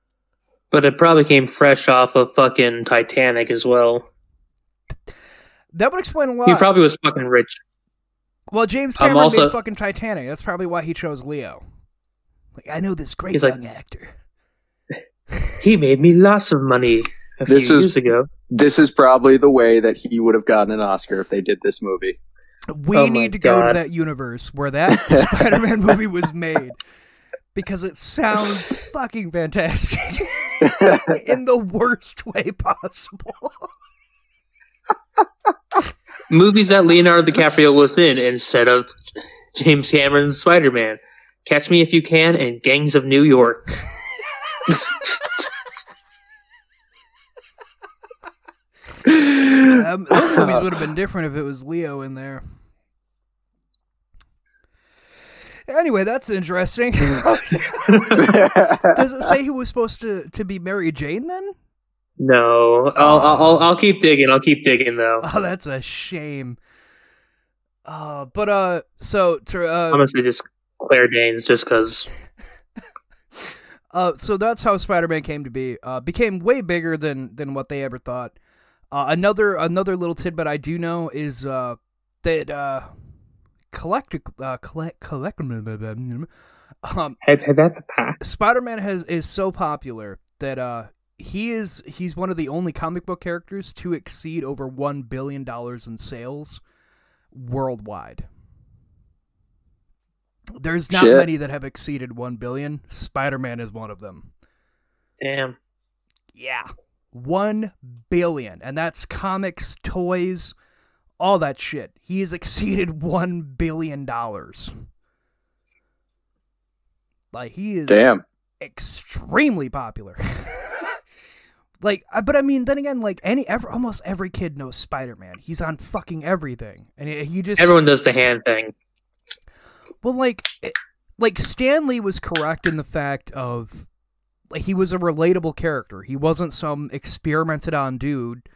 but it probably came fresh off of fucking Titanic as well. That would explain a lot. He probably was fucking rich. well, James I'm Cameron also- made fucking Titanic. That's probably why he chose Leo. Like, I know this great He's like- young actor. *laughs* He made me lots of money a This few is- years ago. This is probably the way that he would have gotten an Oscar if they did this movie. We Oh need to go to that universe where that *laughs* Spider-Man movie was made because it sounds fucking fantastic. *laughs* in the worst way possible. Movies that Leonardo DiCaprio was in instead of James Cameron's Spider Man. Catch Me If You Can and Gangs of New York. Um, those movies would have been different if it was Leo in there. Anyway, that's interesting. *laughs* Does it say he was supposed to, to be Mary Jane then? No, I'll, I'll I'll keep digging. I'll keep digging though. *laughs* Oh, that's a shame. Uh, but uh, so to uh, I'm gonna say just Claire Danes, just because. *laughs* Uh, so that's how Spider-Man came to be. Uh, became way bigger than than what they ever thought. Uh, another another little tidbit I do know is uh, that uh, collect uh, collect collect *laughs* um, Have have that the pack? Spider-Man has is so popular that uh he is he's one of the only comic book characters to exceed over 1 billion dollars in sales worldwide. There's not Shit. many that have exceeded 1 billion. Spider-Man is one of them. Damn. Yeah. 1 billion and that's comics, toys, all that shit. He has exceeded *laughs* 1 billion dollars. Like he is Damn. extremely popular. *laughs* like, but I mean, then again, like any, ever, almost every kid knows Spider Man. He's on fucking everything, and he just Everyone does the hand thing. Well, like, it, like Stan Lee was correct in the fact of like he was a relatable character. He wasn't some experimented on dude,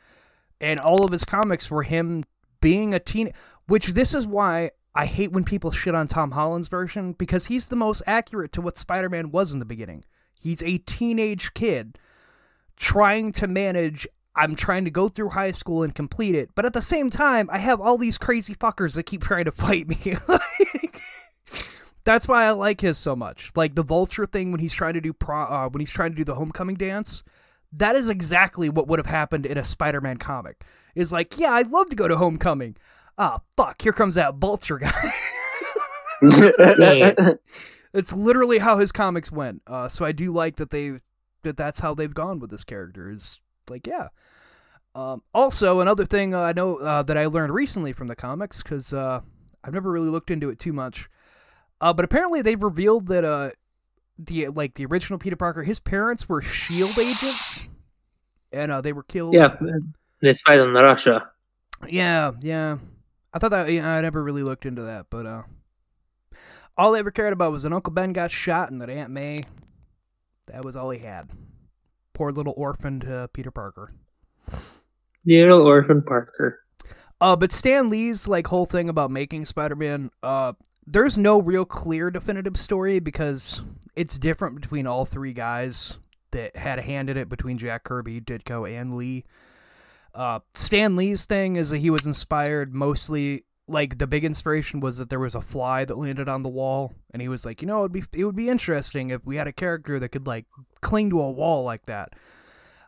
and all of his comics were him being a teen. Which this is why I hate when people shit on Tom Holland's version because he's the most accurate to what Spider-Man was in the beginning. He's a teenage kid trying to manage. I'm trying to go through high school and complete it, but at the same time, I have all these crazy fuckers that keep *laughs* trying to fight me. *laughs* Like, that's why I like his so much. Like the vulture thing when he's trying to do pro, uh, when he's trying to do the homecoming dance. That is exactly what would have happened in a Spider-Man comic. Is like, yeah, I'd love to go to homecoming. Ah, fuck! Here comes that vulture guy. *laughs* it's literally how his comics went. Uh, so I do like that they that that's how they've gone with this character. Is like, yeah. Um, also, another thing uh, I know uh, that I learned recently from the comics because uh, I've never really looked into it too much. Uh, but apparently, they've revealed that uh, the like the original Peter Parker, his parents were Shield agents, and uh, they were killed. Yeah, they fight in Russia. Yeah, yeah. I thought that yeah, I never really looked into that, but uh all I ever cared about was that Uncle Ben got shot and that Aunt May that was all he had. Poor little orphaned uh, Peter Parker. Little orphan Parker. Uh but Stan Lee's like whole thing about making Spider-Man uh there's no real clear definitive story because it's different between all three guys that had a hand in it between Jack Kirby, Ditko, and Lee. Uh, Stan Lee's thing is that he was inspired mostly like the big inspiration was that there was a fly that landed on the wall, and he was like, you know, it'd be it would be interesting if we had a character that could like cling to a wall like that.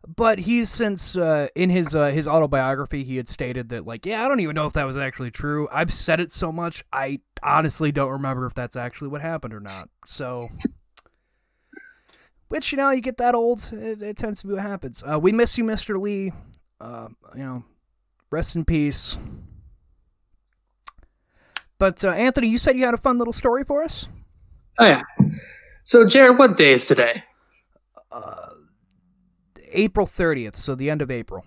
But he's since uh, in his uh, his autobiography, he had stated that like, yeah, I don't even know if that was actually true. I've said it so much, I honestly don't remember if that's actually what happened or not. So. Which you know, you get that old, it, it tends to be what happens. Uh, we miss you, Mister Lee uh, you know, rest in peace. But uh, Anthony, you said you had a fun little story for us. Oh yeah. So Jared, what day is today? Uh, April thirtieth, so the end of April.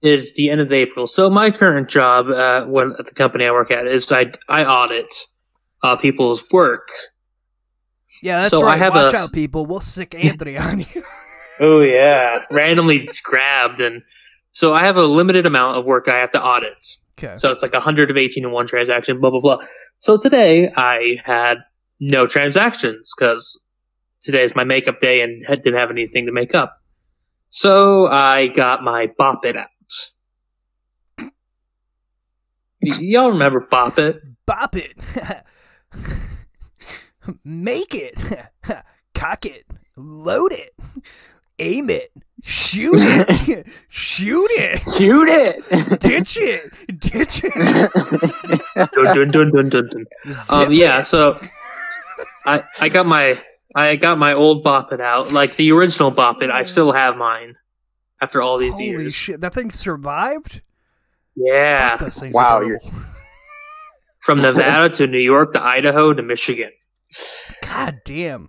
It's the end of April. So my current job uh, when at the company I work at is I I audit uh, people's work. Yeah, that's So I right. have Watch a- out, people. We'll sick *laughs* Anthony on you. Oh yeah, randomly grabbed and so I have a limited amount of work I have to audit. Okay. So it's like 100 of 18 in one transaction, blah, blah, blah. So today I had no transactions because today is my makeup day and didn't have anything to make up. So I got my Bop It out. Y- y'all remember Bop It? Bop it. *laughs* Make it. *laughs* Cock it. Load it. Aim it. Shoot it. *laughs* Shoot it. Shoot it! Ditch it. Ditch it. Dun, dun, dun, dun, dun, dun. Um, yeah, so I I got my I got my old Bop It out, like the original Bop It. I still have mine after all these Holy years. shit! That thing survived. Yeah, Wow, you're- *laughs* from Nevada to New York to Idaho to Michigan. God damn.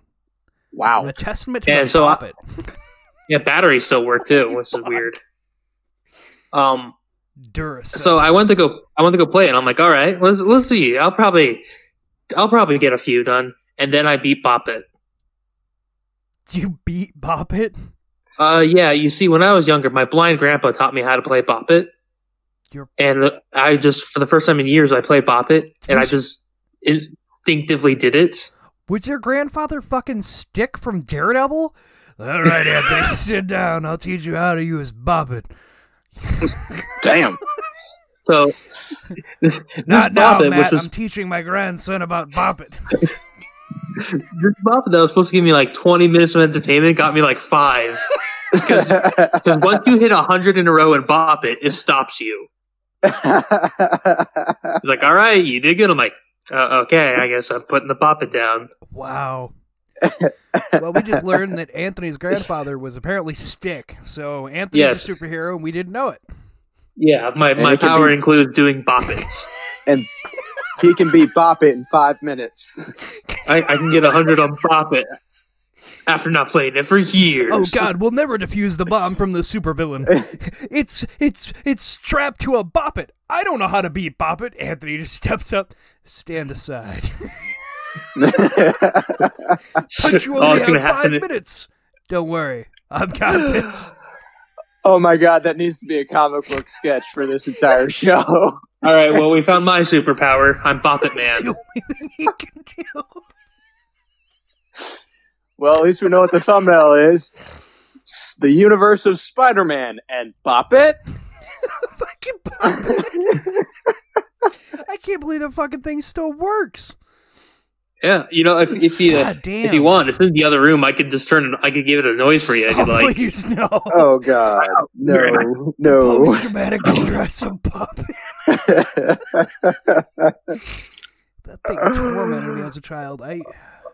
Wow. A testament to And the so I- Bop It. *laughs* Yeah, batteries still work too, which is weird. Um, Duracell. so I went to go, I went to go play it. and I'm like, all right, let's let's see. I'll probably, I'll probably get a few done, and then I beat Bop It. *laughs* you beat Bop It. Uh, yeah, you see, when I was younger, my blind grandpa taught me how to play Bop It, You're and I just, for the first time in years, I played Bop It, and I just instinctively did it. Was your grandfather fucking Stick from Daredevil? All right, Anthony, *laughs* sit down. I'll teach you how to use Bop It. *laughs* Damn. So, *laughs* this Not now, Bop Matt. which was I'm teaching my grandson about Bop It. this Bop that was supposed to give me like 20 minutes of entertainment got me like five. Because once you hit 100 in a row and Bop It, it stops you. It's like, all right, you did good. I'm like, uh, okay, I guess I'm putting the Bop It down. Wow. Well, we just learned that Anthony's grandfather was apparently Stick. So Anthony's Yes. a superhero, and we didn't know it. Yeah, my, And my power be- includes doing Bop It's. *laughs* and he can beat Bop It in five minutes. I, I can get a 100 on Bop It after not playing it for years. Oh God, we'll never defuse the bomb from the supervillain. *laughs* it's it's it's strapped to a Bop It. I don't know how to beat Bop It. Anthony just steps up, stand aside. *laughs* But you All only oh, that's gonna have five minutes. Don't worry, I've got this. oh my god, that needs to be a comic book sketch for this entire *laughs* show. All right, well, we found my superpower. I'm Bop *laughs* It Man. only thing he can do. well, at least we know what the thumbnail is. It's the universe of Spider-Man and Bop It. *laughs* Fucking Bop It. I can't believe that fucking thing still works. Yeah, you know, if, if you God damn. if you want, it's in the other room. I could just turn. I could give it a noise for you. I could *laughs* Oh, like. please no. Oh god, no, no. Post traumatic stress of Bop It. *laughs* That thing tormented me as a child. I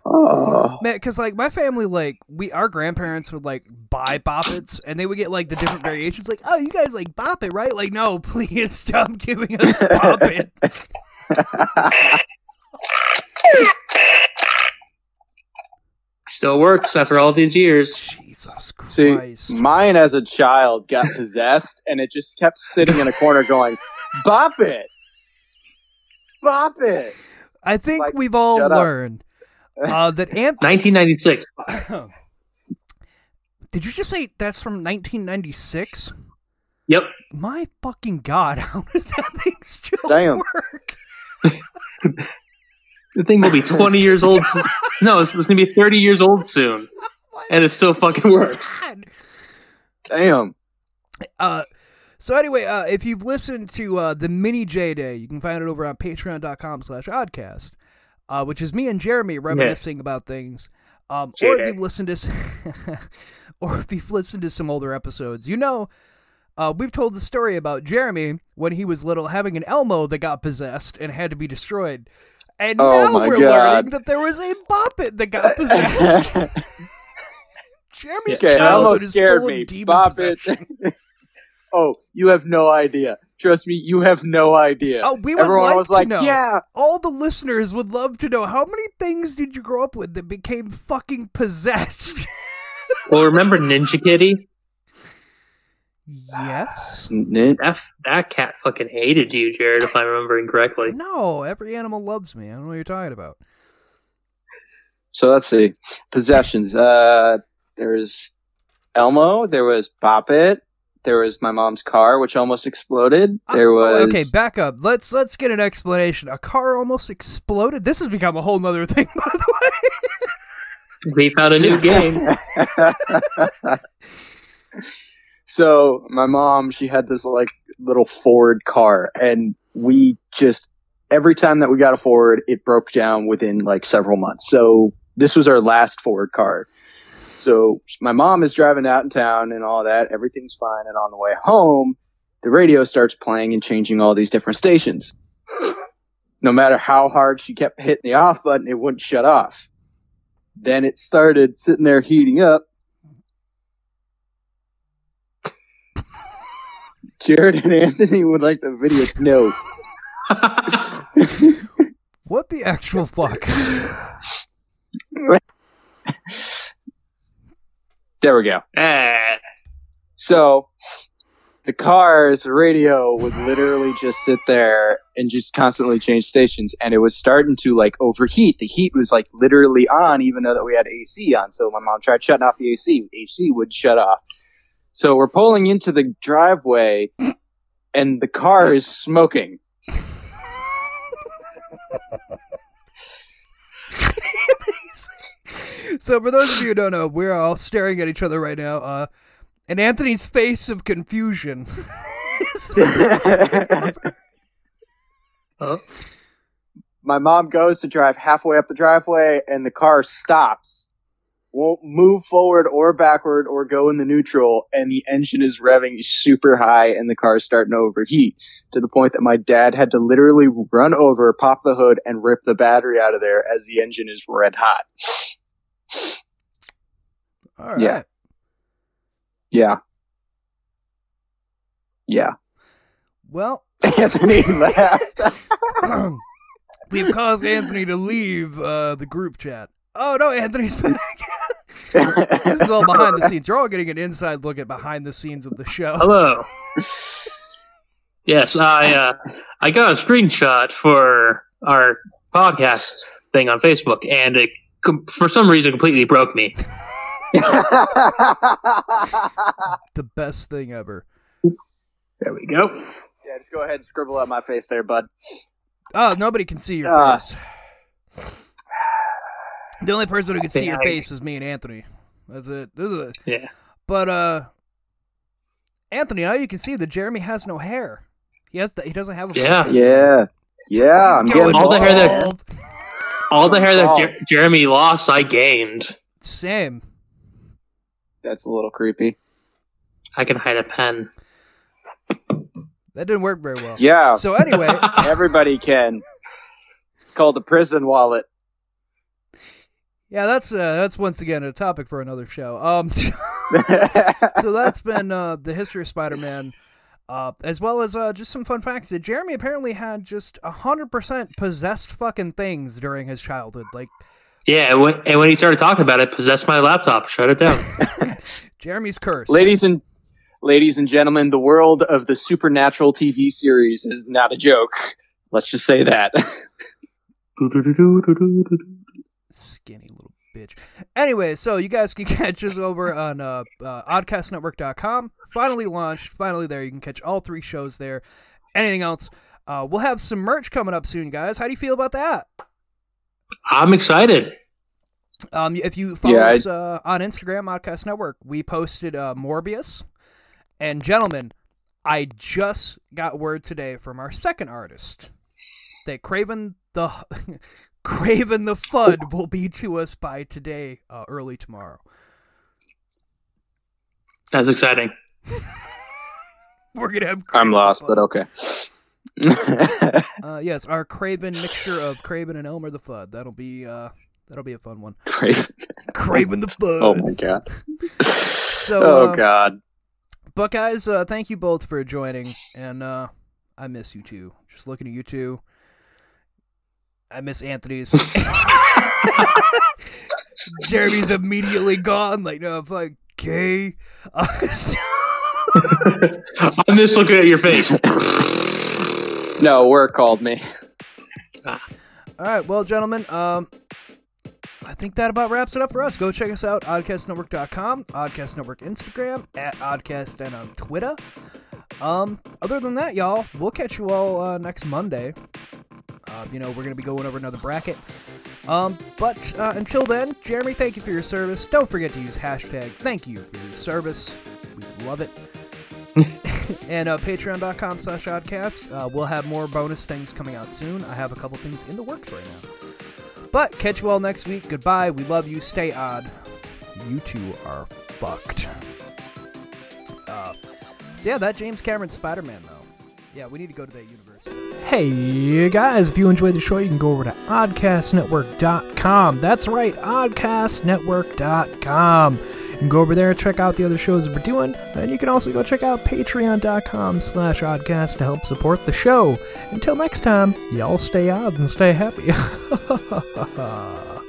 oh. man, because like my family, like we, our grandparents would like buy boppets, and they would get like the different variations. Like, oh, you guys like bop it, right? Like, no, *laughs* please stop giving us bop it. Still works after all these years. Jesus See, Christ! mine as a child got *laughs* possessed, and it just kept sitting in a corner going, "Bop it, bop it." I think like, we've all shut up. learned uh, that *laughs* Ant. 1996. *coughs* Did you just say that's from 1996? Yep. My fucking god! *laughs* How does that thing still Damn. work? The thing will be *laughs* 20 years old. No, it's, it's gonna be 30 years old soon, and it still fucking works. God. Damn. Uh, so anyway, uh, if you've listened to uh, the mini J Day, you can find it over on patreon.com slash oddcast, uh, which is me and Jeremy reminiscing about things. Um, or if you've listened to, *laughs* or if you've listened to some older episodes, you know, uh, we've told the story about Jeremy when he was little having an Elmo that got possessed and had to be destroyed. And Oh now my we're God. learning that there was a Bop It that got *laughs* possessed. Jeremy's okay, childhood almost is scared full me. of demon Bop *laughs* oh, you have no idea. Trust me, you have no idea. Oh, we would Everyone like was to like, know. "Yeah, All the listeners would love to know how many things did you grow up with that became fucking possessed? Well, remember Ninja Kitty? Yes. That that cat fucking hated you, Jared. If I'm remembering correctly. No, every animal loves me. I don't know what you're talking about. So let's see. Possessions. Uh, there was Elmo. There was Bop It. There was my mom's car, which almost exploded. There Uh, was. okay. Back up. Let's let's get an explanation. A car almost exploded. This has become a whole nother thing, *laughs* by the way. We found a new game. *laughs* *laughs* so my mom, she had this like little Ford car, and we just every time that we got a Ford, it broke down within like several months. So this was our last Ford car. So my mom is driving out in town and all that. Everything's fine, and on the way home, the radio starts playing and changing all these different stations. No matter how hard she kept hitting the off button, it wouldn't shut off. Then it started sitting there heating up. Jared and Anthony would like the video. No. *laughs* What the actual fuck? There we go. Eh. So the car's radio would literally just sit there and just constantly change stations and it was starting to like overheat. The heat was like literally on even though that we had AC on. So my mom tried shutting off the AC. AC would shut off. So we're pulling into the driveway and the car is smoking. *laughs* so for those of you who don't know, we're all staring at each other right now. Uh, and Anthony's face of confusion. Huh? my mom goes to drive halfway up the driveway and the car stops won't move forward or backward or go in the neutral and the engine is revving super high and the car is starting to overheat to the point that my dad had to literally run over pop the hood and rip the battery out of there as the engine is red hot all right. Yeah. yeah yeah Well, *laughs* anthony laughed *clears throat* we've caused Anthony to leave uh, the group chat. Oh no, Anthony's *laughs* back. *laughs* this is all behind the scenes. You're all getting an inside look at behind the scenes of the show. Hello. yes, I uh, I got a screenshot for our podcast thing on Facebook, and it com- for some reason completely broke me. *laughs* The best thing ever. There we go. Yeah, just go ahead and scribble out my face there, bud. Oh, nobody can see your Ah. face. The only person who can see your Yeah, I- face is me and Anthony. That's it. This is it. Yeah. But uh, Anthony, now you can see that Jeremy has no hair. He has. The, he doesn't have a. Yeah. fucking- Yeah. Yeah, I'm getting going All the hair that- All the hair that. Jer- Jeremy lost, I gained. Same. That's a little creepy. I can hide a pen. That didn't work very well. Yeah, So anyway, *laughs* everybody can. It's called a prison wallet. Yeah, that's uh, that's once again a topic for another show. Um, *laughs* so that's been uh, the history of Spider-Man, uh, as well as uh, just some fun facts. That Jeremy apparently had just hundred percent possessed fucking things during his childhood. Like yeah, and when, and when he started talking about it, possess my laptop, shut it down. *laughs* Jeremy's curse. ladies and ladies and gentlemen, the world of the supernatural TV series is not a joke. Let's just say that. *laughs* Skinny little bitch. Anyway, so you guys can *laughs* catch us over on uh, uh, oddcastnetwork.com. Finally launched. Finally there. You can catch all three shows there. Anything else? Uh, we'll have some merch coming up soon, guys. How do you feel about that? I'm excited. Um, if you follow Yeah, I- us uh, on Instagram, Oddcast Network, we posted uh, Morbius. And gentlemen, I just got word today from our second artist that Kraven the *laughs* Kraven the Fudd will be to us by today, uh, early tomorrow. That's exciting. *laughs* We're gonna have. I'm lost, but okay. *laughs* *laughs* Uh, yes, our Kraven mixture of Kraven and Elmer the Fudd. That'll be uh, that'll be a fun one. Crazy. Kraven the Fudd. Oh my god. So, oh uh, god. But guys, uh, thank you both for joining, and uh, I miss you too. Just looking at you two, I miss Anthony's. Jeremy's immediately gone. Like, no, I'm like, gay. Uh, *laughs* so- I'm just looking at your face. No, work called me. all right, well, gentlemen, um, I think that about wraps it up for us. Go check us out, oddcastnetwork.com, Oddcast Network Instagram, at Oddcast and on Twitter. Um, other than that, y'all, we'll catch you all uh, next Monday. Uh, you know, we're gonna be going over another bracket. Um, but uh, until then, Jeremy, thank you for your service. Don't forget to use hashtag thank you for your service. We love it. *laughs* and uh, patreon.com slash oddcast. Uh, we'll have more bonus things coming out soon. I have a couple things in the works right now. But catch you all next week. Goodbye. We love you. Stay odd. You two are fucked. Uh, so yeah, that James Cameron Spider-Man though. Yeah, we need to go to that universe. Hey guys, if you enjoyed the show, you can go over to oddcastnetwork.com. That's right, oddcastnetwork.com. You can go over there, check out the other shows that we're doing, and you can also go check out patreon.com slash oddcast to help support the show. Until next time, y'all stay odd and stay happy. *laughs*